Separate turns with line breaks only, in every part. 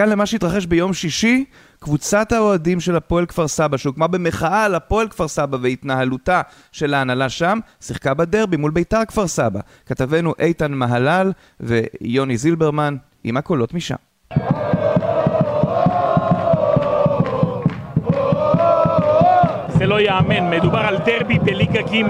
מכאן למה שהתרחש ביום שישי, קבוצת האוהדים של הפועל כפר סבא, שהוקמה במחאה על הפועל כפר סבא והתנהלותה של ההנהלה שם, שיחקה בדרבי מול ביתר כפר סבא. כתבנו איתן מהלל ויוני זילברמן עם הקולות משם.
זה לא ייאמן, מדובר על דרבי בליגה ג'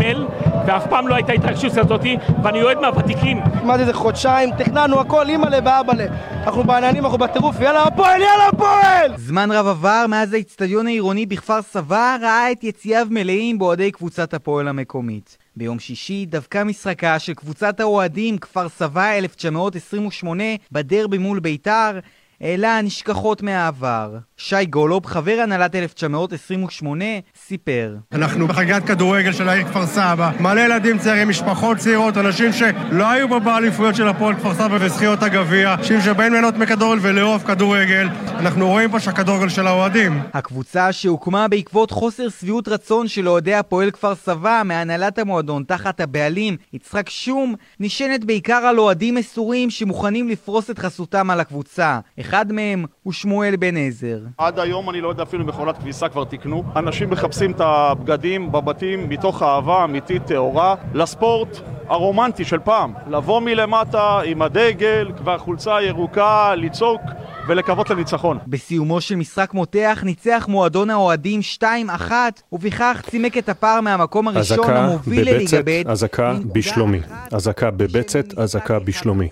ואף פעם לא הייתה התרגשות כזאת ואני אוהד מהוותיקים
מה זה, זה חודשיים, תכננו הכל, אימא'לה ואבא'לה אנחנו בעניינים, אנחנו בטירוף, יאללה הפועל, יאללה הפועל!
זמן רב עבר מאז האיצטדיון העירוני בכפר סבא ראה את יציאיו מלאים באוהדי קבוצת הפועל המקומית. ביום שישי דווקא משחקה של קבוצת האוהדים כפר סבא 1928 בדרבי מול ביתר העלה נשכחות מהעבר. שי גולוב, חבר הנהלת 1928, סיפר.
אנחנו בחגיגת כדורגל של העיר כפר סבא, מלא ילדים צעירים, משפחות צעירות, אנשים שלא היו בו באליפויות של הפועל כפר סבא וזכיות הגביע, אנשים שבאים ליהנות מכדורגל ולאהוב כדורגל. אנחנו רואים פה שהכדורגל של האוהדים.
הקבוצה שהוקמה בעקבות חוסר שביעות רצון של אוהדי הפועל כפר סבא מהנהלת המועדון תחת הבעלים יצחק שום, נשענת בעיקר על אוהדים מסורים שמוכנים לפרוס את חסותם על הקבוצה. אחד מהם הוא שמואל בן עזר.
עד היום אני לא יודע אפילו מכונת כביסה כבר תיקנו. אנשים מחפשים את הבגדים בבתים מתוך אהבה אמיתית טהורה לספורט הרומנטי של פעם. לבוא מלמטה עם הדגל והחולצה הירוקה, לצעוק ולקוות לניצחון.
בסיומו של משחק מותח ניצח מועדון האוהדים 2-1 ובכך צימק את הפער מהמקום הראשון
אזעקה
המוביל לליגה
בבצת,
ב'
אזעקה
עם
בשלומי.
נקודה אחת
אזעקה בבצת, אזעקה בשלומי.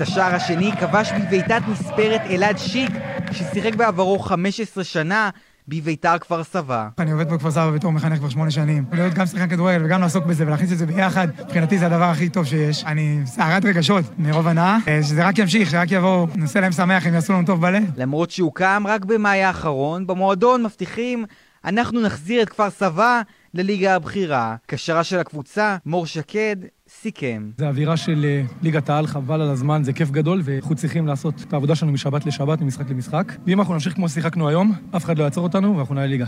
את השער השני כבש בביתת מספרת אלעד שיק, ששיחק בעברו 15 שנה בביתר כפר סבא.
אני עובד בכפר סבא בתור מחנך כבר שמונה שנים. להיות גם שחקן כדורגל וגם לעסוק בזה ולהכניס את זה ביחד, מבחינתי זה הדבר הכי טוב שיש. אני סערת רגשות מרוב הנאה, אה, שזה רק ימשיך, שרק יבואו, נעשה להם שמח, הם יעשו לנו טוב בלב.
למרות שהוקם רק במאי האחרון, במועדון מבטיחים אנחנו נחזיר את כפר סבא לליגה הבכירה. קשרה של הקבוצה, מור שקד, סיכם.
זה אווירה של אה, ליגת העל, חבל על הזמן, זה כיף גדול, ואנחנו צריכים לעשות את העבודה שלנו משבת לשבת, ממשחק למשחק. ואם אנחנו נמשיך כמו ששיחקנו היום, אף אחד לא יעצור אותנו ואנחנו נעלה ליגה.